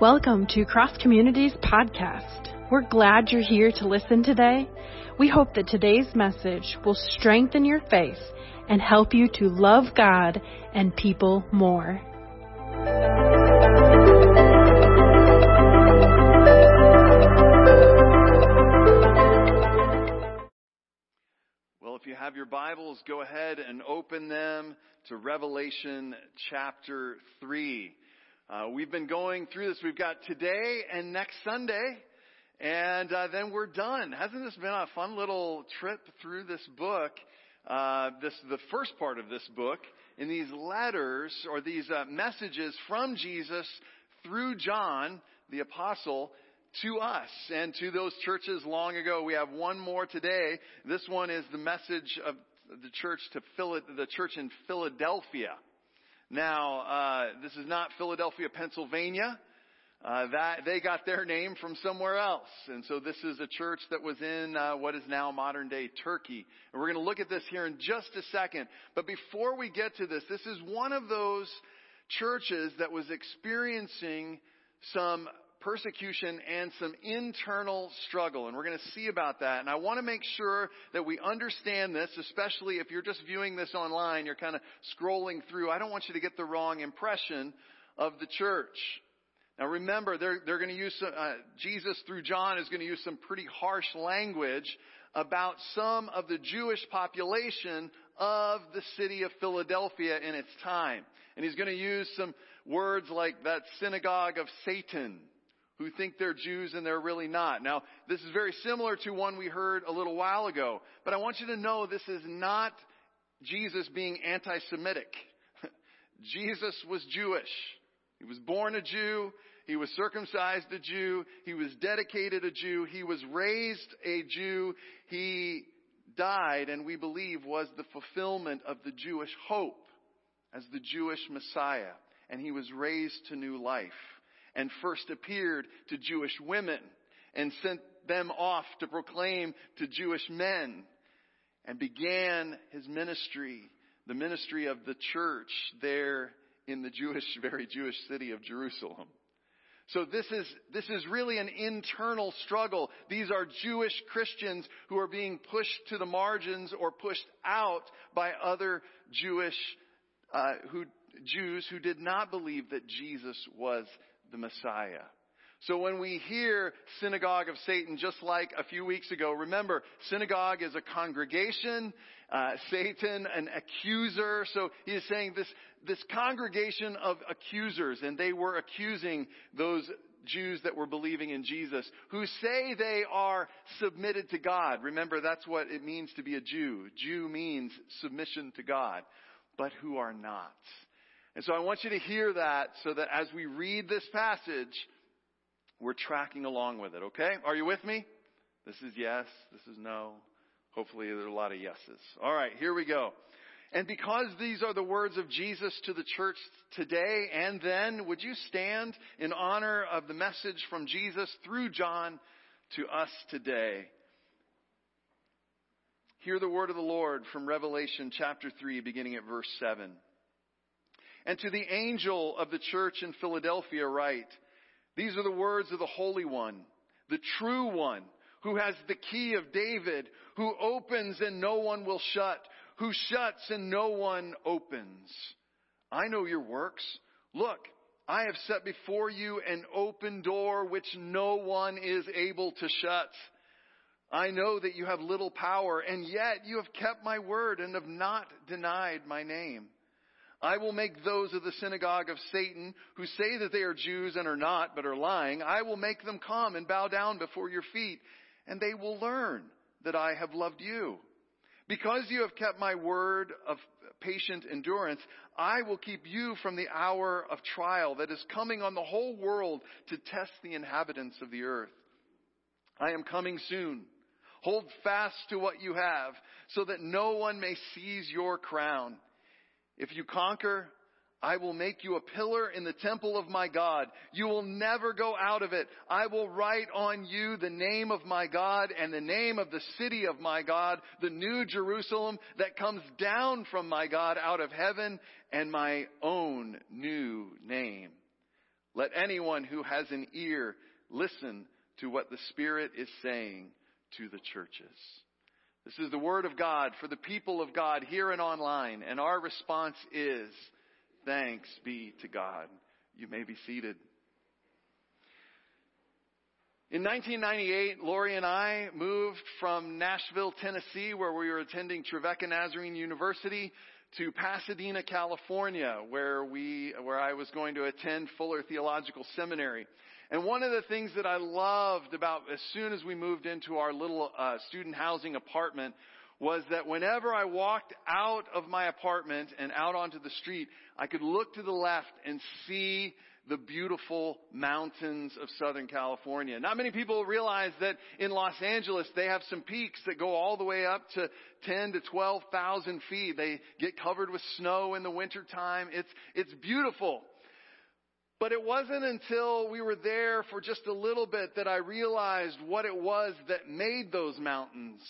Welcome to Cross Communities Podcast. We're glad you're here to listen today. We hope that today's message will strengthen your faith and help you to love God and people more. Well, if you have your Bibles, go ahead and open them to Revelation chapter 3. Uh, we've been going through this. We've got today and next Sunday, and uh, then we're done. Hasn't this been a fun little trip through this book? Uh, this the first part of this book in these letters or these uh, messages from Jesus through John the apostle to us and to those churches long ago. We have one more today. This one is the message of the church to Phil- the church in Philadelphia. Now, uh, this is not Philadelphia, Pennsylvania. Uh, that they got their name from somewhere else, and so this is a church that was in uh, what is now modern day Turkey. And we're going to look at this here in just a second. But before we get to this, this is one of those churches that was experiencing some persecution and some internal struggle. And we're going to see about that. And I want to make sure that we understand this, especially if you're just viewing this online, you're kind of scrolling through. I don't want you to get the wrong impression of the church. Now remember, they're, they're going to use, uh, Jesus through John is going to use some pretty harsh language about some of the Jewish population of the city of Philadelphia in its time. And he's going to use some words like that synagogue of Satan who think they're Jews and they're really not. Now, this is very similar to one we heard a little while ago, but I want you to know this is not Jesus being anti-Semitic. Jesus was Jewish. He was born a Jew. He was circumcised a Jew. He was dedicated a Jew. He was raised a Jew. He died and we believe was the fulfillment of the Jewish hope as the Jewish Messiah. And he was raised to new life and first appeared to Jewish women and sent them off to proclaim to Jewish men and began his ministry, the ministry of the church there in the Jewish, very Jewish city of Jerusalem. So this is, this is really an internal struggle. These are Jewish Christians who are being pushed to the margins or pushed out by other Jewish, uh, who, Jews who did not believe that Jesus was the Messiah. So when we hear synagogue of Satan, just like a few weeks ago, remember, synagogue is a congregation, uh, Satan an accuser. So he is saying this, this congregation of accusers, and they were accusing those Jews that were believing in Jesus, who say they are submitted to God. Remember, that's what it means to be a Jew. Jew means submission to God, but who are not. And so I want you to hear that so that as we read this passage, we're tracking along with it, okay? Are you with me? This is yes, this is no. Hopefully there are a lot of yeses. Alright, here we go. And because these are the words of Jesus to the church today and then, would you stand in honor of the message from Jesus through John to us today? Hear the word of the Lord from Revelation chapter 3 beginning at verse 7. And to the angel of the church in Philadelphia write, these are the words of the Holy One, the true one, who has the key of David, who opens and no one will shut, who shuts and no one opens. I know your works. Look, I have set before you an open door which no one is able to shut. I know that you have little power, and yet you have kept my word and have not denied my name. I will make those of the synagogue of Satan who say that they are Jews and are not, but are lying, I will make them come and bow down before your feet, and they will learn that I have loved you. Because you have kept my word of patient endurance, I will keep you from the hour of trial that is coming on the whole world to test the inhabitants of the earth. I am coming soon. Hold fast to what you have so that no one may seize your crown. If you conquer, I will make you a pillar in the temple of my God. You will never go out of it. I will write on you the name of my God and the name of the city of my God, the new Jerusalem that comes down from my God out of heaven and my own new name. Let anyone who has an ear listen to what the Spirit is saying to the churches. This is the Word of God for the people of God here and online, and our response is, thanks be to God. You may be seated. In 1998, Lori and I moved from Nashville, Tennessee, where we were attending Trevecca Nazarene University, to Pasadena, California, where we, where I was going to attend Fuller Theological Seminary. And one of the things that I loved about as soon as we moved into our little uh, student housing apartment was that whenever I walked out of my apartment and out onto the street, I could look to the left and see the beautiful mountains of Southern California. Not many people realize that in Los Angeles they have some peaks that go all the way up to 10 to 12,000 feet. They get covered with snow in the wintertime. It's, it's beautiful. But it wasn't until we were there for just a little bit that I realized what it was that made those mountains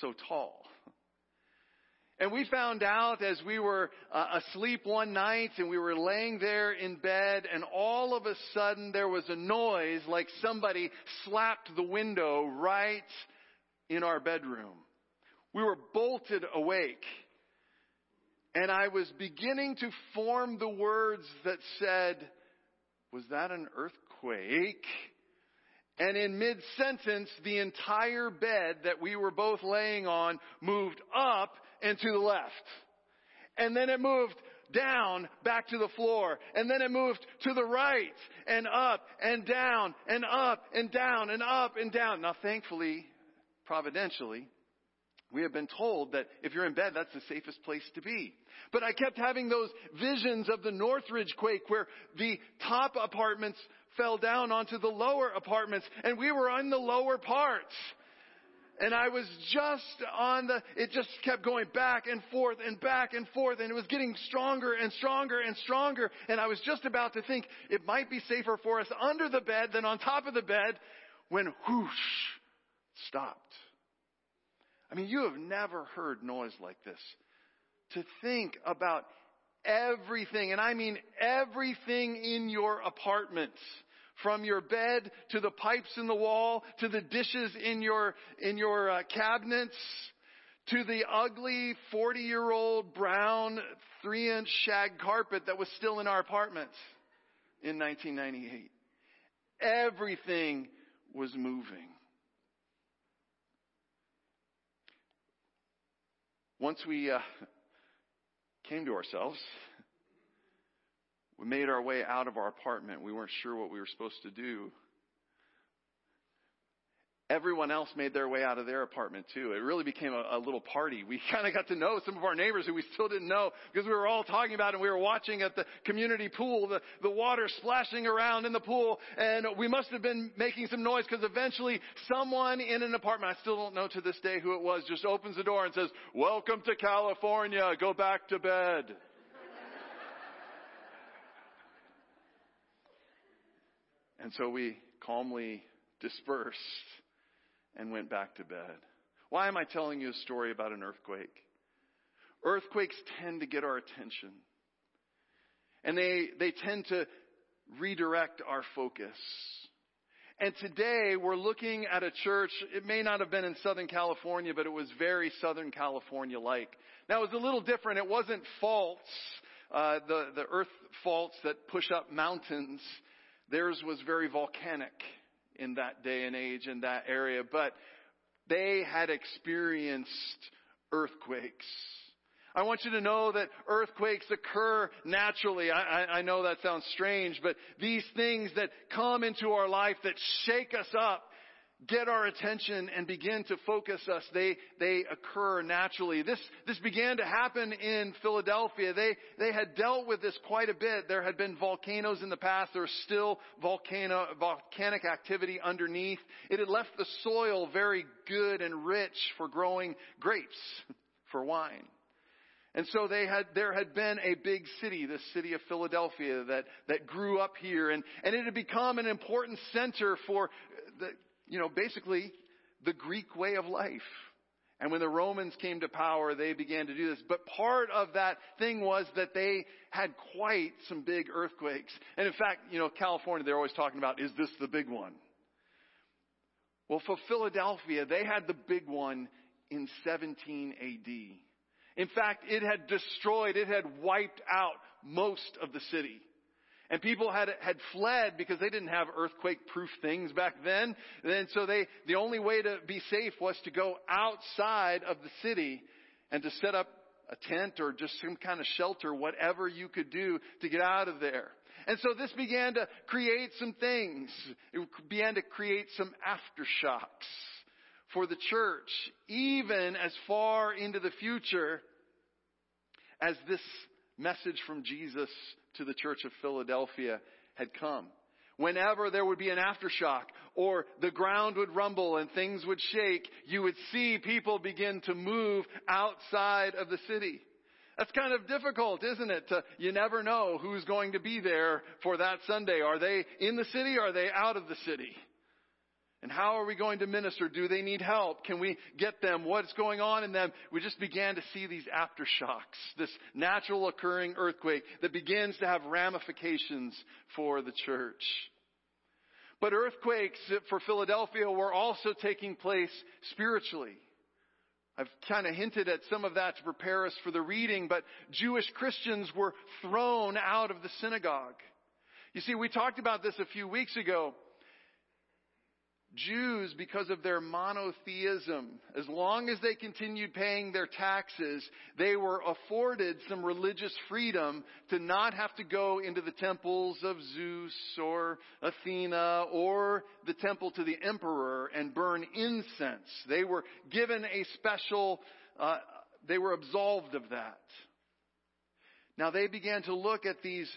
so tall. And we found out as we were uh, asleep one night and we were laying there in bed and all of a sudden there was a noise like somebody slapped the window right in our bedroom. We were bolted awake. And I was beginning to form the words that said, was that an earthquake? And in mid sentence, the entire bed that we were both laying on moved up and to the left. And then it moved down back to the floor. And then it moved to the right and up and down and up and down and up and down. Now thankfully, providentially, we have been told that if you're in bed, that's the safest place to be. But I kept having those visions of the Northridge quake where the top apartments fell down onto the lower apartments and we were on the lower parts. And I was just on the, it just kept going back and forth and back and forth and it was getting stronger and stronger and stronger. And I was just about to think it might be safer for us under the bed than on top of the bed when whoosh, stopped. I mean, you have never heard noise like this. To think about everything, and I mean everything in your apartment from your bed to the pipes in the wall to the dishes in your, in your uh, cabinets to the ugly 40 year old brown three inch shag carpet that was still in our apartment in 1998. Everything was moving. Once we uh, came to ourselves, we made our way out of our apartment. We weren't sure what we were supposed to do. Everyone else made their way out of their apartment too. It really became a, a little party. We kind of got to know some of our neighbors who we still didn't know because we were all talking about it and we were watching at the community pool, the, the water splashing around in the pool and we must have been making some noise because eventually someone in an apartment, I still don't know to this day who it was, just opens the door and says, welcome to California, go back to bed. And so we calmly dispersed and went back to bed. Why am I telling you a story about an earthquake? Earthquakes tend to get our attention. And they, they tend to redirect our focus. And today we're looking at a church, it may not have been in Southern California, but it was very Southern California like. Now it was a little different. It wasn't faults, uh, the, the earth faults that push up mountains. Theirs was very volcanic in that day and age in that area, but they had experienced earthquakes. I want you to know that earthquakes occur naturally. I, I, I, know that sounds strange, but these things that come into our life that shake us up, get our attention and begin to focus us, they, they occur naturally. This, this began to happen in Philadelphia. They, they had dealt with this quite a bit. There had been volcanoes in the past. There was still volcano, volcanic activity underneath. It had left the soil very good and rich for growing grapes, for wine. And so they had, there had been a big city, the city of Philadelphia that, that grew up here and, and it had become an important center for the you know, basically the Greek way of life. And when the Romans came to power, they began to do this. But part of that thing was that they had quite some big earthquakes. And in fact, you know, California, they're always talking about, is this the big one? Well, for Philadelphia, they had the big one in 17 AD. In fact, it had destroyed, it had wiped out most of the city. And people had, had fled because they didn't have earthquake proof things back then. And so they, the only way to be safe was to go outside of the city and to set up a tent or just some kind of shelter, whatever you could do to get out of there. And so this began to create some things. It began to create some aftershocks for the church, even as far into the future as this message from Jesus to the church of Philadelphia had come. Whenever there would be an aftershock or the ground would rumble and things would shake, you would see people begin to move outside of the city. That's kind of difficult, isn't it? To, you never know who's going to be there for that Sunday. Are they in the city? Or are they out of the city? And how are we going to minister? Do they need help? Can we get them? What's going on in them? We just began to see these aftershocks, this natural occurring earthquake that begins to have ramifications for the church. But earthquakes for Philadelphia were also taking place spiritually. I've kind of hinted at some of that to prepare us for the reading, but Jewish Christians were thrown out of the synagogue. You see, we talked about this a few weeks ago. Jews, because of their monotheism, as long as they continued paying their taxes, they were afforded some religious freedom to not have to go into the temples of Zeus or Athena or the temple to the emperor and burn incense. They were given a special, uh, they were absolved of that. Now they began to look at these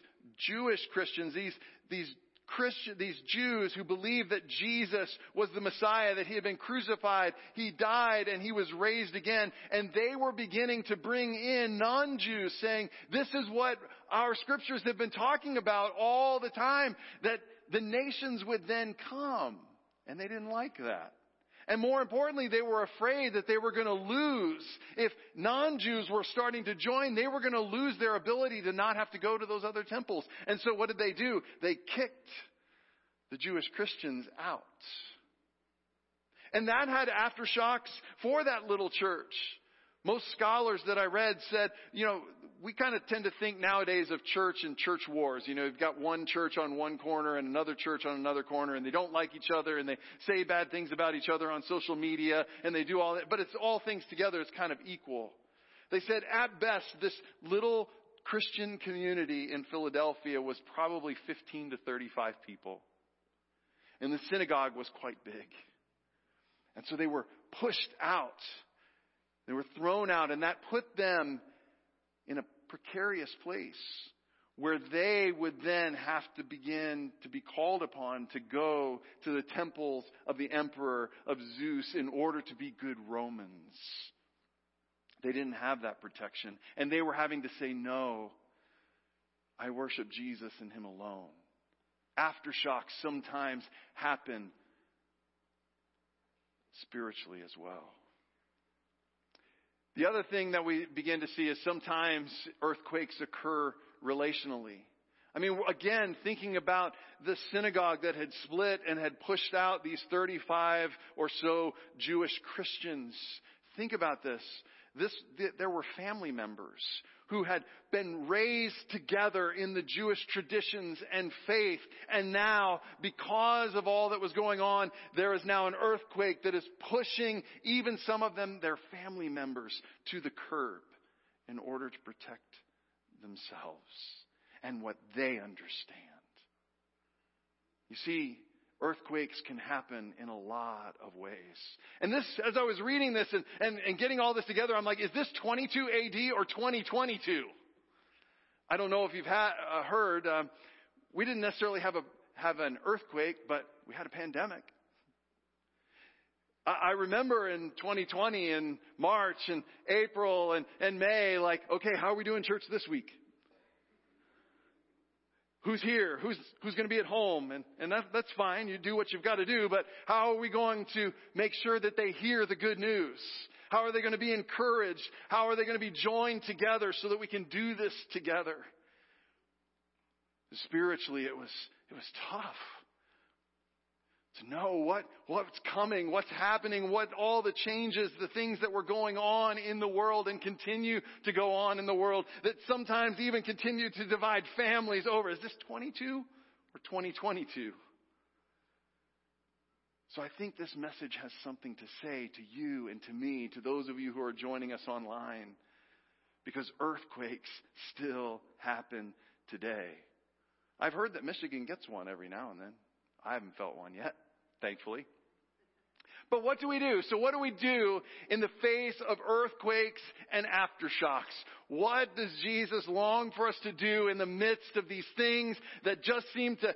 Jewish Christians, these, these Christian, these Jews who believed that Jesus was the Messiah, that he had been crucified, he died, and he was raised again. And they were beginning to bring in non-Jews saying, this is what our scriptures have been talking about all the time, that the nations would then come. And they didn't like that. And more importantly, they were afraid that they were going to lose. If non-Jews were starting to join, they were going to lose their ability to not have to go to those other temples. And so what did they do? They kicked the Jewish Christians out. And that had aftershocks for that little church. Most scholars that I read said, you know, we kind of tend to think nowadays of church and church wars. You know, you've got one church on one corner and another church on another corner and they don't like each other and they say bad things about each other on social media and they do all that, but it's all things together. It's kind of equal. They said at best this little Christian community in Philadelphia was probably 15 to 35 people. And the synagogue was quite big. And so they were pushed out. They were thrown out and that put them precarious place where they would then have to begin to be called upon to go to the temples of the emperor of Zeus in order to be good Romans. They didn't have that protection. And they were having to say, no, I worship Jesus and Him alone. Aftershocks sometimes happen spiritually as well. The other thing that we begin to see is sometimes earthquakes occur relationally. I mean, again, thinking about the synagogue that had split and had pushed out these 35 or so Jewish Christians. Think about this. This, there were family members who had been raised together in the Jewish traditions and faith. And now, because of all that was going on, there is now an earthquake that is pushing even some of them, their family members, to the curb in order to protect themselves and what they understand. You see, earthquakes can happen in a lot of ways. And this, as I was reading this and, and, and getting all this together, I'm like, is this 22 AD or 2022? I don't know if you've ha- uh, heard, um, we didn't necessarily have a, have an earthquake, but we had a pandemic. I, I remember in 2020 in March and April and, and May, like, okay, how are we doing church this week? Who's here, who's, who's going to be at home, and, and that, that's fine. You do what you've got to do, but how are we going to make sure that they hear the good news? How are they going to be encouraged? How are they going to be joined together so that we can do this together? Spiritually, it was, it was tough to know what, what's coming, what's happening, what all the changes, the things that were going on in the world and continue to go on in the world that sometimes even continue to divide families over. Is this 22 or 2022? So I think this message has something to say to you and to me, to those of you who are joining us online, because earthquakes still happen today. I've heard that Michigan gets one every now and then. I haven't felt one yet, thankfully. But what do we do? So what do we do in the face of earthquakes and aftershocks? What does Jesus long for us to do in the midst of these things that just seem to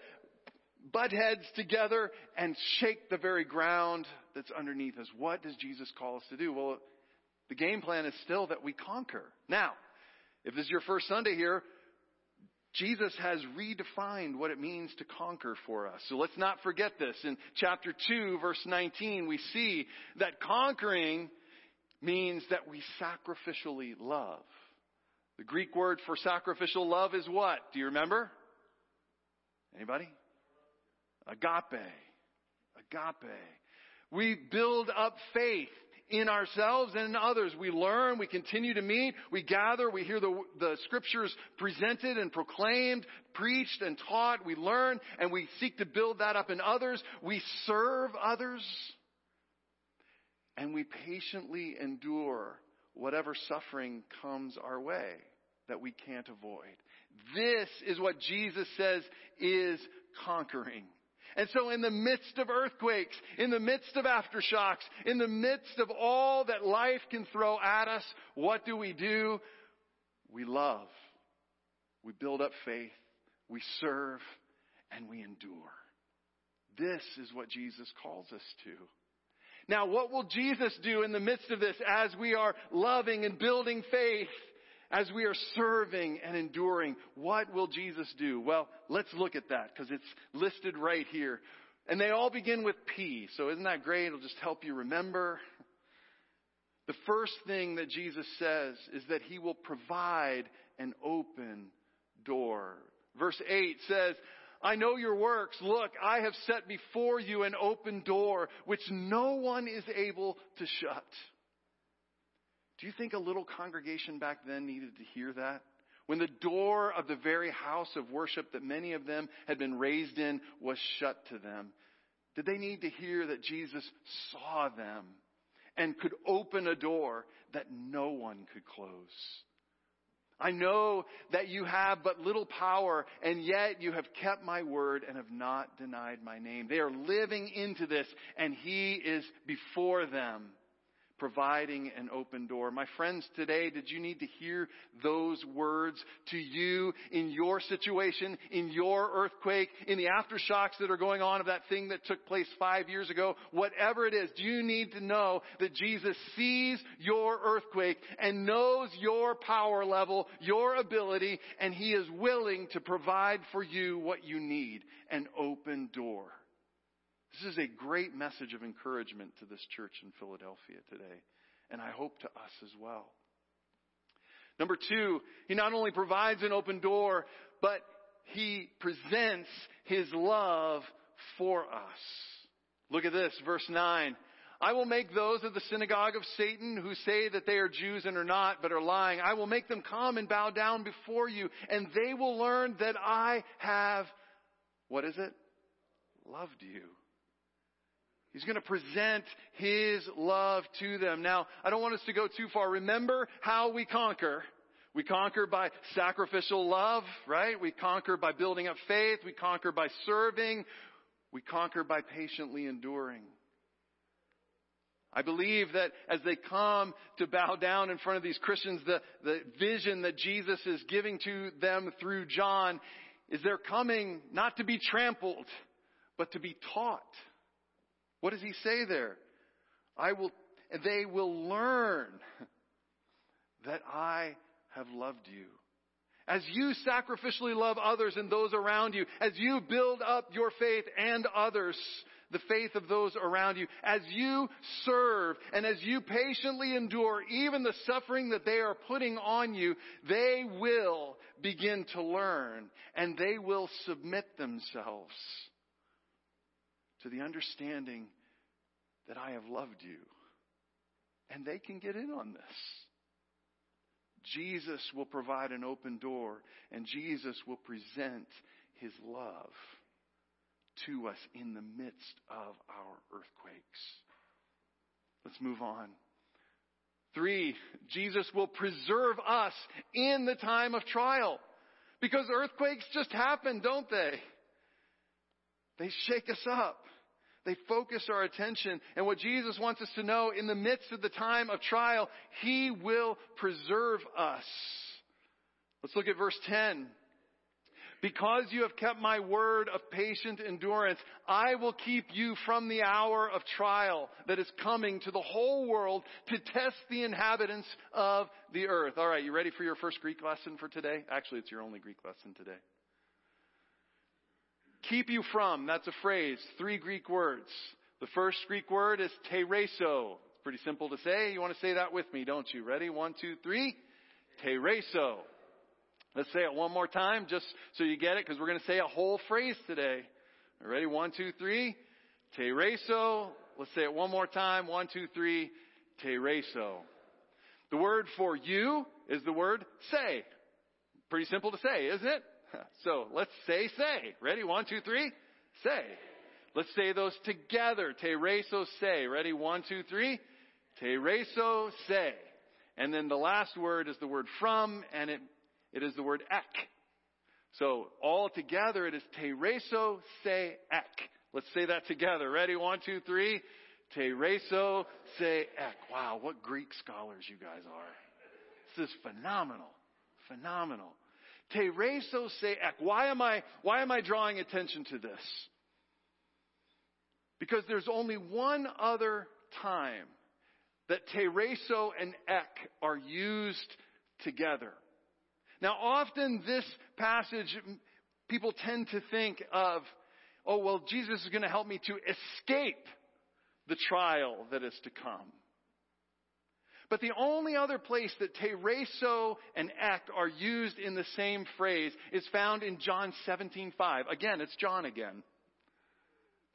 butt heads together and shake the very ground that's underneath us? What does Jesus call us to do? Well, the game plan is still that we conquer. Now, if this is your first Sunday here, Jesus has redefined what it means to conquer for us. So let's not forget this. In chapter 2, verse 19, we see that conquering means that we sacrificially love. The Greek word for sacrificial love is what? Do you remember? Anybody? Agape. Agape. We build up faith in ourselves and in others. We learn, we continue to meet, we gather, we hear the, the scriptures presented and proclaimed, preached and taught. We learn and we seek to build that up in others. We serve others. And we patiently endure whatever suffering comes our way that we can't avoid. This is what Jesus says is conquering. And so in the midst of earthquakes, in the midst of aftershocks, in the midst of all that life can throw at us, what do we do? We love. We build up faith. We serve and we endure. This is what Jesus calls us to. Now, what will Jesus do in the midst of this as we are loving and building faith? As we are serving and enduring, what will Jesus do? Well, let's look at that because it's listed right here. And they all begin with P. So isn't that great? It'll just help you remember. The first thing that Jesus says is that he will provide an open door. Verse 8 says, I know your works. Look, I have set before you an open door which no one is able to shut. Do you think a little congregation back then needed to hear that? When the door of the very house of worship that many of them had been raised in was shut to them, did they need to hear that Jesus saw them and could open a door that no one could close? I know that you have but little power, and yet you have kept my word and have not denied my name. They are living into this, and He is before them providing an open door. My friends, today, did you need to hear those words to you in your situation, in your earthquake, in the aftershocks that are going on of that thing that took place five years ago? Whatever it is, do you need to know that Jesus sees your earthquake and knows your power level, your ability, and He is willing to provide for you what you need, an open door. This is a great message of encouragement to this church in Philadelphia today, and I hope to us as well. Number two, he not only provides an open door, but he presents his love for us. Look at this, verse 9. I will make those of the synagogue of Satan who say that they are Jews and are not, but are lying. I will make them come and bow down before you, and they will learn that I have, what is it? Loved you. He's going to present His love to them. Now, I don't want us to go too far. Remember how we conquer. We conquer by sacrificial love, right? We conquer by building up faith. We conquer by serving. We conquer by patiently enduring. I believe that as they come to bow down in front of these Christians, the, the vision that Jesus is giving to them through John is they're coming not to be trampled, but to be taught. What does he say there? I will, they will learn that I have loved you. As you sacrificially love others and those around you, as you build up your faith and others, the faith of those around you. As you serve and as you patiently endure even the suffering that they are putting on you, they will begin to learn and they will submit themselves to the understanding that I have loved you. And they can get in on this. Jesus will provide an open door and Jesus will present his love to us in the midst of our earthquakes. Let's move on. Three, Jesus will preserve us in the time of trial. Because earthquakes just happen, don't they? They shake us up. They focus our attention. And what Jesus wants us to know in the midst of the time of trial, He will preserve us. Let's look at verse 10. Because you have kept my word of patient endurance, I will keep you from the hour of trial that is coming to the whole world to test the inhabitants of the earth. All right, you ready for your first Greek lesson for today? Actually, it's your only Greek lesson today. Keep you from, that's a phrase, three Greek words. The first Greek word is tereso. It's pretty simple to say. You want to say that with me, don't you? Ready? One, two, three. Tereso. Let's say it one more time just so you get it because we're going to say a whole phrase today. Ready? One, two, three. Tereso. Let's say it one more time. One, two, three. Tereso. The word for you is the word say. Pretty simple to say, isn't it? So let's say say. Ready? One, two, three. Say. Let's say those together. Tereso say. Ready? One, two, three. Tereso say. And then the last word is the word from, and it it is the word ek. So all together it is tereso se ek. Let's say that together. Ready? One, two, three. Tereso se ek. Wow, what Greek scholars you guys are. This is phenomenal. Phenomenal. Tereso se ek. Why am I, why am I drawing attention to this? Because there's only one other time that tereso and ek are used together. Now, often this passage, people tend to think of, oh, well, Jesus is going to help me to escape the trial that is to come. But the only other place that tereso and ek are used in the same phrase is found in John 17:5. Again, it's John again.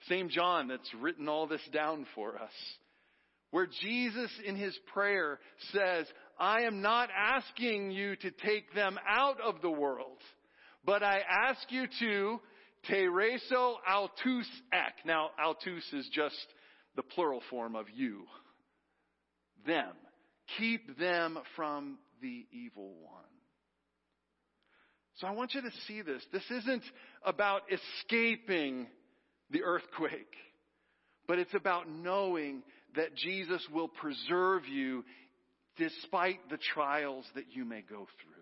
Same John that's written all this down for us. Where Jesus in his prayer says, I am not asking you to take them out of the world, but I ask you to tereso autous ek. Now, autous is just the plural form of you. Them. Keep them from the evil one. So I want you to see this. This isn't about escaping the earthquake, but it's about knowing that Jesus will preserve you despite the trials that you may go through.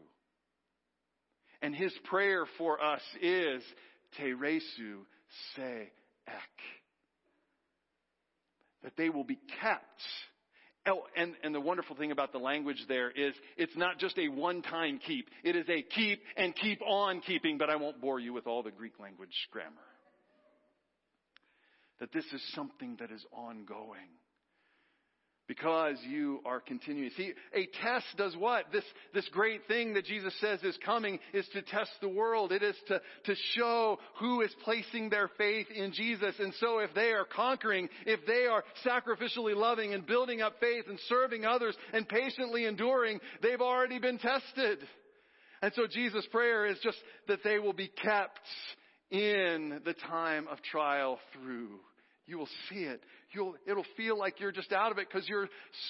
And his prayer for us is Tereso se ek. That they will be kept. Oh, and, and the wonderful thing about the language there is it's not just a one-time keep. It is a keep and keep on keeping, but I won't bore you with all the Greek language grammar. That this is something that is ongoing because you are continuing. See, a test does what? This, this great thing that Jesus says is coming is to test the world. It is to, to show who is placing their faith in Jesus. And so if they are conquering, if they are sacrificially loving and building up faith and serving others and patiently enduring, they've already been tested. And so Jesus' prayer is just that they will be kept in the time of trial through. You will see it you'll, it'll feel like you're just out of it because you're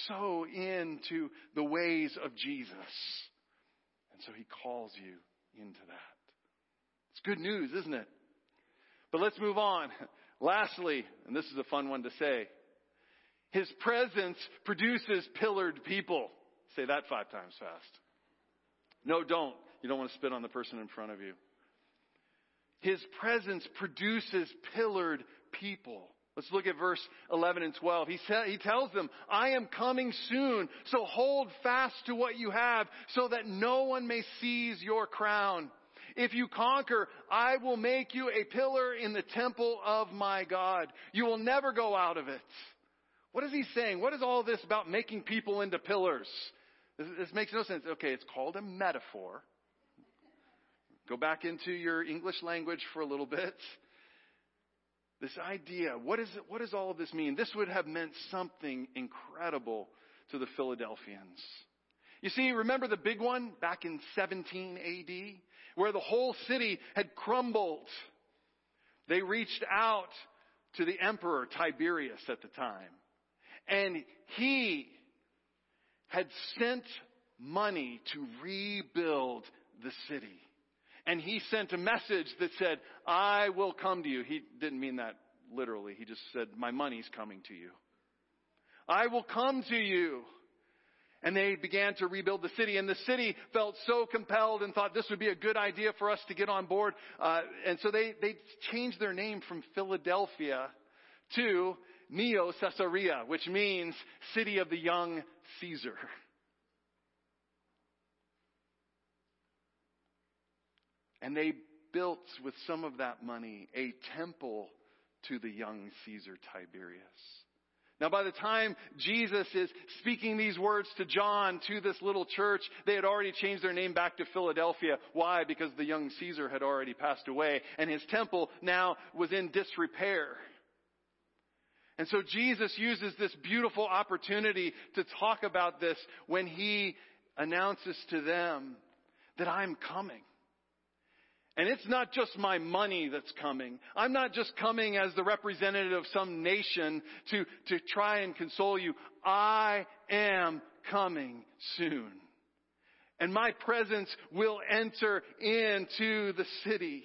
so into the ways of Jesus. And so he calls you into that. It's good news, isn't it? But let's move on. Lastly, and this is a fun one to say, his presence produces pillared people. Say that five times fast. No, don't. You don't want to spit on the person in front of you. His presence produces pillared people. Let's look at verse 11 and 12. He, sa- he tells them, I am coming soon, so hold fast to what you have so that no one may seize your crown. If you conquer, I will make you a pillar in the temple of my God. You will never go out of it. What is he saying? What is all this about making people into pillars? This, this makes no sense. Okay, it's called a metaphor. Go back into your English language for a little bit. This idea, what, is it, what does all of this mean? This would have meant something incredible to the Philadelphians. You see, remember the big one back in 17 AD, where the whole city had crumbled. They reached out to the emperor Tiberius at the time, and he had sent money to rebuild the city. And he sent a message that said, I will come to you. He didn't mean that literally. He just said, my money's coming to you. I will come to you. And they began to rebuild the city, and the city felt so compelled and thought this would be a good idea for us to get on board. Uh, and so they, they changed their name from Philadelphia to Neo Caesarea, which means city of the young Caesar. And they built with some of that money a temple to the young Caesar Tiberius. Now by the time Jesus is speaking these words to John, to this little church, they had already changed their name back to Philadelphia. Why? Because the young Caesar had already passed away and his temple now was in disrepair. And so Jesus uses this beautiful opportunity to talk about this when he announces to them that I'm coming. And it's not just my money that's coming. I'm not just coming as the representative of some nation to, to try and console you. I am coming soon. And my presence will enter into the city.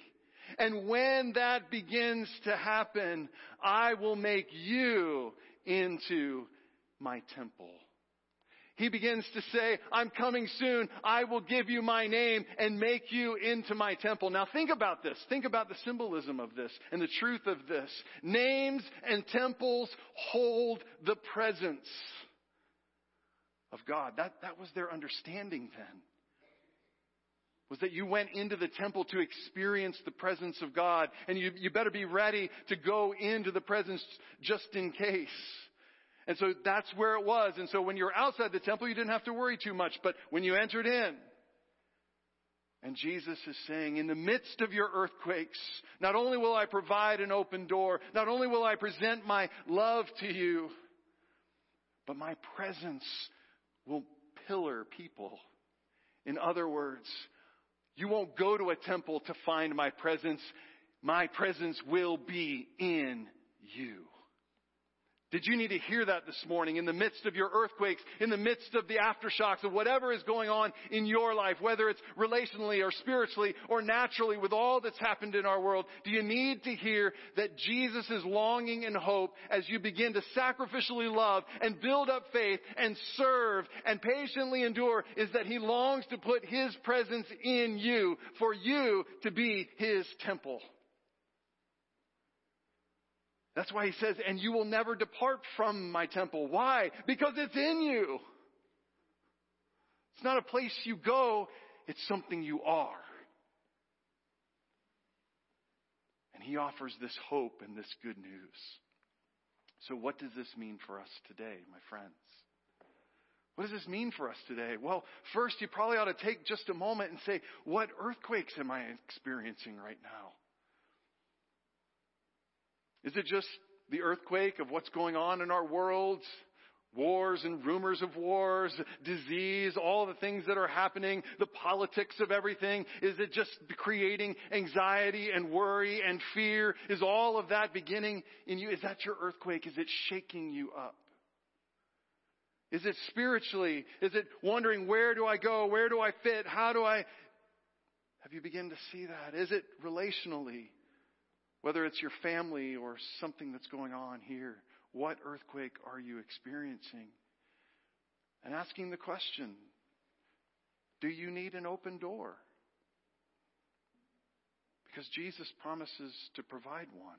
And when that begins to happen, I will make you into my temple. He begins to say, I'm coming soon. I will give you my name and make you into my temple. Now think about this. Think about the symbolism of this and the truth of this. Names and temples hold the presence of God. That, that was their understanding then. Was that you went into the temple to experience the presence of God and you, you better be ready to go into the presence just in case. And so that's where it was. And so when you're outside the temple, you didn't have to worry too much. But when you entered in, and Jesus is saying, in the midst of your earthquakes, not only will I provide an open door, not only will I present my love to you, but my presence will pillar people. In other words, you won't go to a temple to find my presence. My presence will be in you. Did you need to hear that this morning in the midst of your earthquakes, in the midst of the aftershocks of whatever is going on in your life, whether it's relationally or spiritually or naturally with all that's happened in our world? Do you need to hear that Jesus is longing and hope as you begin to sacrificially love and build up faith and serve and patiently endure is that He longs to put His presence in you for you to be His temple. That's why he says, and you will never depart from my temple. Why? Because it's in you. It's not a place you go, it's something you are. And he offers this hope and this good news. So what does this mean for us today, my friends? What does this mean for us today? Well, first you probably ought to take just a moment and say, what earthquakes am I experiencing right now? Is it just the earthquake of what's going on in our world? Wars and rumors of wars, disease, all the things that are happening, the politics of everything. Is it just creating anxiety and worry and fear? Is all of that beginning in you? Is that your earthquake? Is it shaking you up? Is it spiritually? Is it wondering where do I go? Where do I fit? How do I? Have you begin to see that? Is it relationally? Whether it's your family or something that's going on here, what earthquake are you experiencing? And asking the question, do you need an open door? Because Jesus promises to provide one.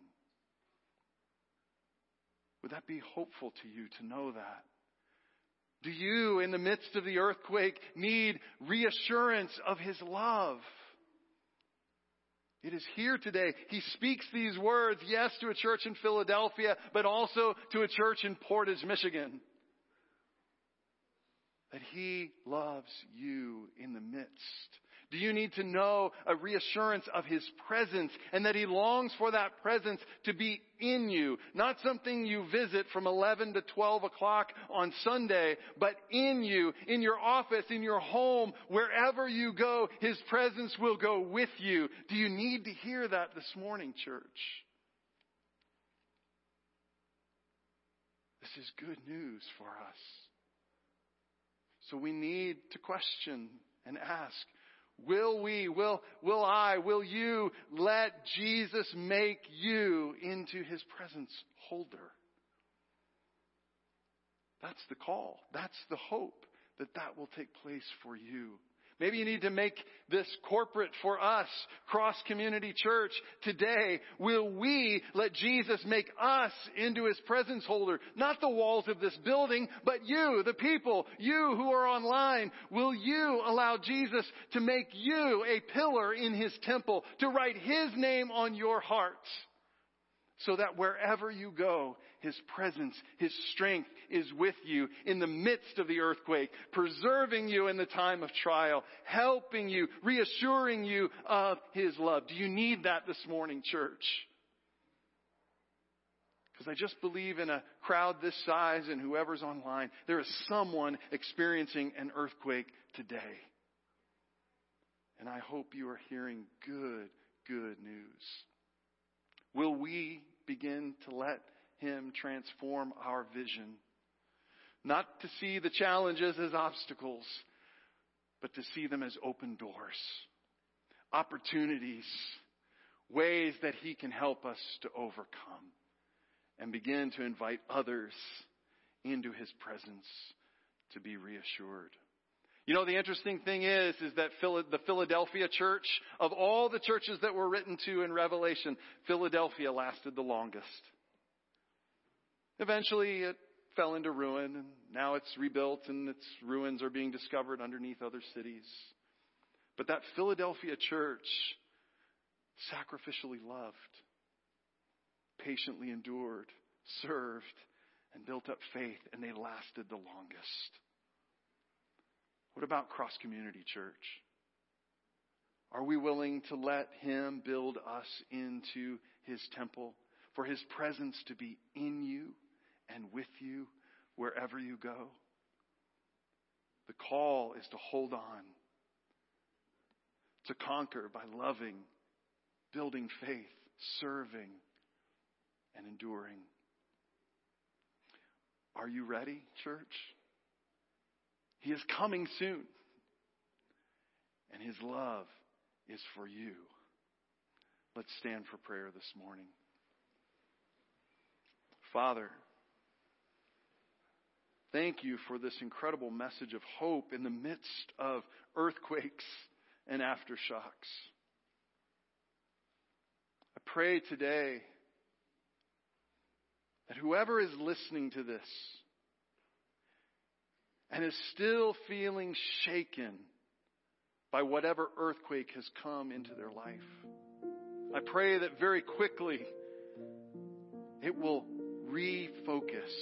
Would that be hopeful to you to know that? Do you, in the midst of the earthquake, need reassurance of His love? It is here today. He speaks these words, yes, to a church in Philadelphia, but also to a church in Portage, Michigan. That He loves you in the midst do you need to know a reassurance of His presence and that He longs for that presence to be in you? Not something you visit from 11 to 12 o'clock on Sunday, but in you, in your office, in your home, wherever you go, His presence will go with you. Do you need to hear that this morning, church? This is good news for us. So we need to question and ask, Will we, will, will I, will you let Jesus make you into his presence holder? That's the call. That's the hope that that will take place for you. Maybe you need to make this corporate for us, Cross Community Church. Today, will we let Jesus make us into His presence holder? Not the walls of this building, but you, the people, you who are online. Will you allow Jesus to make you a pillar in His temple, to write His name on your hearts? So that wherever you go, his presence, His strength is with you in the midst of the earthquake, preserving you in the time of trial, helping you, reassuring you of His love. Do you need that this morning, church? Because I just believe in a crowd this size and whoever's online, there is someone experiencing an earthquake today. And I hope you are hearing good, good news. Will we begin to let him transform our vision. Not to see the challenges as obstacles, but to see them as open doors, opportunities, ways that He can help us to overcome and begin to invite others into His presence to be reassured. You know, the interesting thing is, is that the Philadelphia church, of all the churches that were written to in Revelation, Philadelphia lasted the longest. Eventually it fell into ruin and now it's rebuilt and its ruins are being discovered underneath other cities. But that Philadelphia church sacrificially loved, patiently endured, served, and built up faith, and they lasted the longest. What about Cross Community Church? Are we willing to let Him build us into His temple, for His presence to be in you? And with you wherever you go. The call is to hold on, to conquer by loving, building faith, serving, and enduring. Are you ready, church? He is coming soon, and His love is for you. Let's stand for prayer this morning. Father, Thank you for this incredible message of hope in the midst of earthquakes and aftershocks. I pray today that whoever is listening to this and is still feeling shaken by whatever earthquake has come into their life, I pray that very quickly it will refocus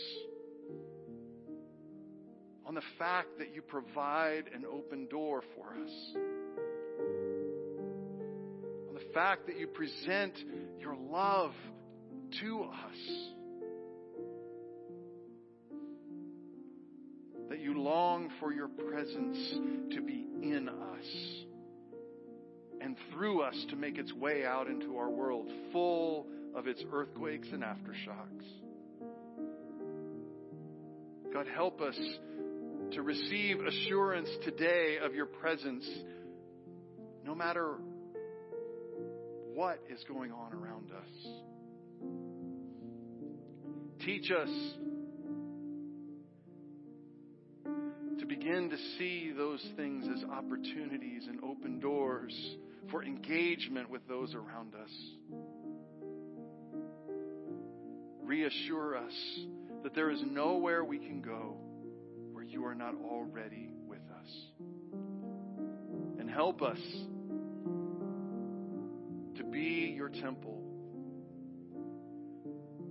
on the fact that you provide an open door for us. On the fact that you present your love to us. That you long for your presence to be in us and through us to make its way out into our world full of its earthquakes and aftershocks. God, help us to receive assurance today of your presence, no matter what is going on around us. Teach us to begin to see those things as opportunities and open doors for engagement with those around us. Reassure us that there is nowhere we can go you are not already with us. And help us to be your temple,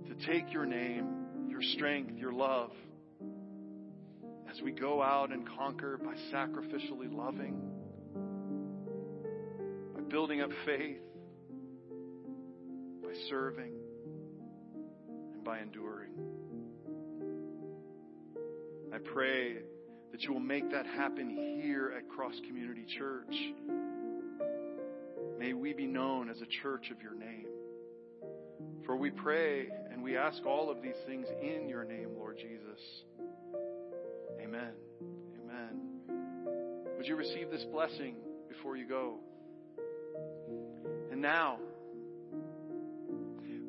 to take your name, your strength, your love, as we go out and conquer by sacrificially loving, by building up faith, by serving, and by enduring. I pray that you will make that happen here at Cross Community Church. May we be known as a church of your name. For we pray and we ask all of these things in your name, Lord Jesus. Amen. Amen. Would you receive this blessing before you go? And now,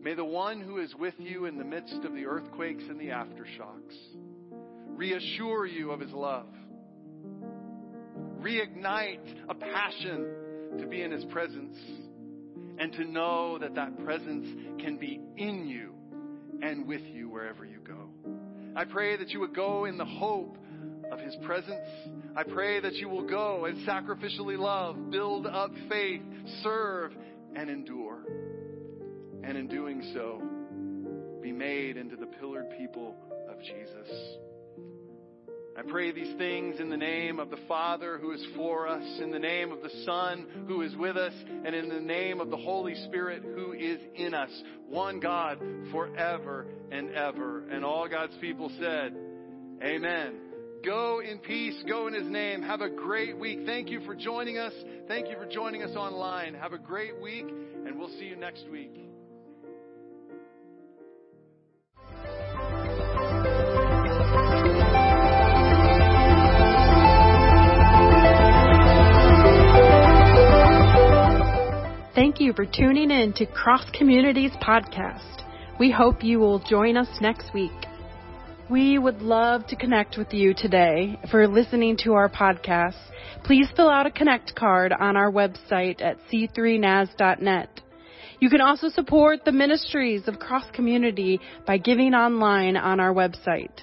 may the one who is with you in the midst of the earthquakes and the aftershocks reassure you of his love, reignite a passion to be in his presence, and to know that that presence can be in you and with you wherever you go. I pray that you would go in the hope of his presence. I pray that you will go and sacrificially love, build up faith, serve, and endure. And in doing so, be made into the pillared people of Jesus. I pray these things in the name of the Father who is for us, in the name of the Son who is with us, and in the name of the Holy Spirit who is in us. One God forever and ever. And all God's people said, Amen. Go in peace. Go in His name. Have a great week. Thank you for joining us. Thank you for joining us online. Have a great week, and we'll see you next week. You for tuning in to Cross Community's Podcast. We hope you will join us next week. We would love to connect with you today for listening to our podcast. Please fill out a connect card on our website at c3nas.net. You can also support the ministries of Cross Community by giving online on our website.